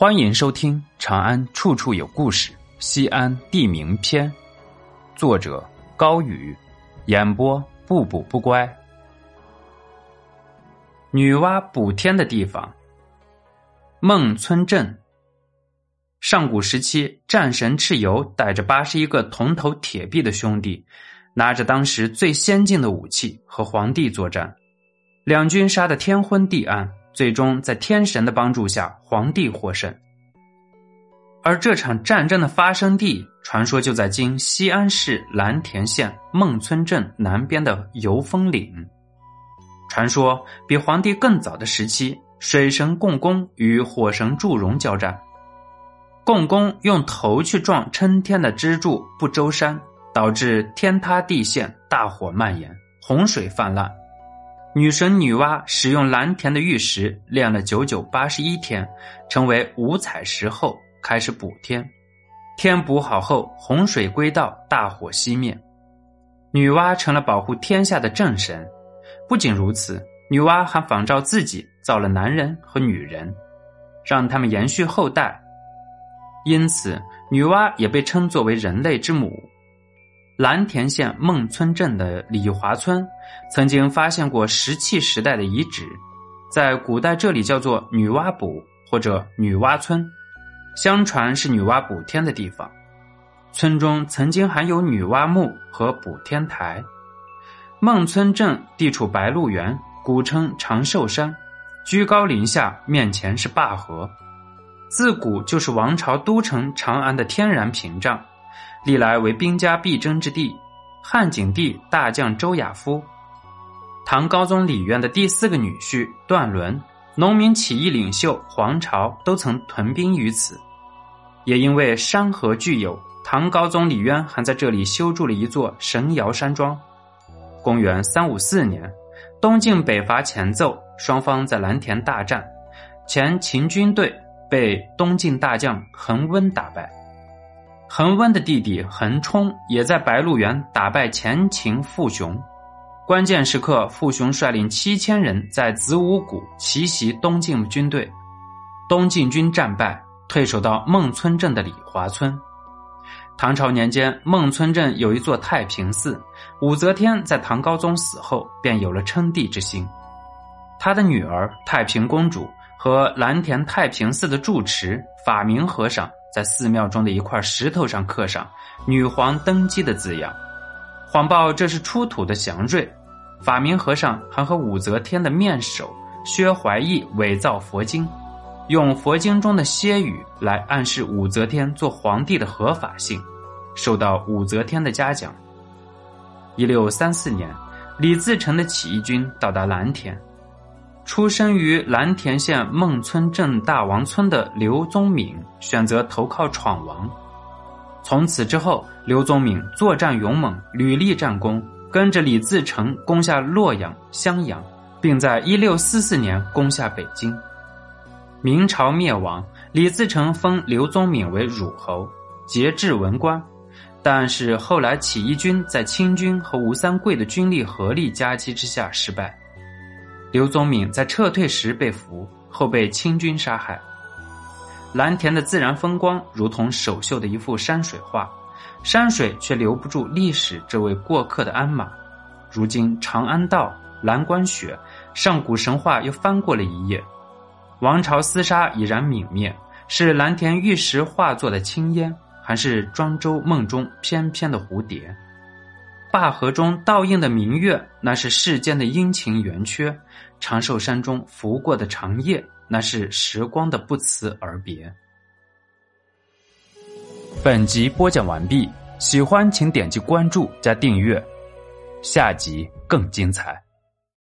欢迎收听《长安处处有故事·西安地名篇》，作者高宇，演播不补不乖。女娲补天的地方，孟村镇。上古时期，战神蚩尤带着八十一个铜头铁臂的兄弟，拿着当时最先进的武器和皇帝作战，两军杀得天昏地暗。最终，在天神的帮助下，皇帝获胜。而这场战争的发生地，传说就在今西安市蓝田县孟村镇南边的油峰岭。传说比皇帝更早的时期，水神共工与火神祝融交战，共工用头去撞撑天的支柱不周山，导致天塌地陷，大火蔓延，洪水泛滥。女神女娲使用蓝田的玉石炼了九九八十一天，成为五彩石后，开始补天。天补好后，洪水归道，大火熄灭，女娲成了保护天下的正神。不仅如此，女娲还仿照自己造了男人和女人，让他们延续后代，因此女娲也被称作为人类之母。蓝田县孟村镇的李华村，曾经发现过石器时代的遗址，在古代这里叫做女娲补或者女娲村，相传是女娲补天的地方。村中曾经还有女娲墓和补天台。孟村镇地处白鹿原，古称长寿山，居高临下，面前是灞河，自古就是王朝都城长安的天然屏障。历来为兵家必争之地。汉景帝大将周亚夫，唐高宗李渊的第四个女婿段伦，农民起义领袖黄巢都曾屯兵于此。也因为山河具有，唐高宗李渊还在这里修筑了一座神窑山庄。公元三五四年，东晋北伐前奏，双方在蓝田大战，前秦军队被东晋大将桓温打败。桓温的弟弟桓冲也在白鹿原打败前秦傅雄，关键时刻，傅雄率领七千人在子午谷奇袭东晋军队，东晋军战败，退守到孟村镇的李华村。唐朝年间，孟村镇有一座太平寺，武则天在唐高宗死后便有了称帝之心，他的女儿太平公主和蓝田太平寺的住持法明和尚。在寺庙中的一块石头上刻上“女皇登基”的字样，谎报这是出土的祥瑞。法明和尚还和武则天的面首薛怀义伪造佛经，用佛经中的歇语来暗示武则天做皇帝的合法性，受到武则天的嘉奖。一六三四年，李自成的起义军到达蓝田。出生于蓝田县孟村镇大王村的刘宗敏选择投靠闯王，从此之后，刘宗敏作战勇猛，屡立战功，跟着李自成攻下洛阳、襄阳，并在一六四四年攻下北京。明朝灭亡，李自成封刘宗敏为汝侯，节制文官，但是后来起义军在清军和吴三桂的军力合力夹击之下失败。刘宗敏在撤退时被俘，后被清军杀害。蓝田的自然风光如同首秀的一幅山水画，山水却留不住历史这位过客的鞍马。如今长安道、蓝关雪，上古神话又翻过了一页。王朝厮杀已然泯灭，是蓝田玉石化作的青烟，还是庄周梦中翩翩的蝴蝶？灞河中倒映的明月，那是世间的阴晴圆缺；长寿山中拂过的长夜，那是时光的不辞而别。本集播讲完毕，喜欢请点击关注加订阅，下集更精彩。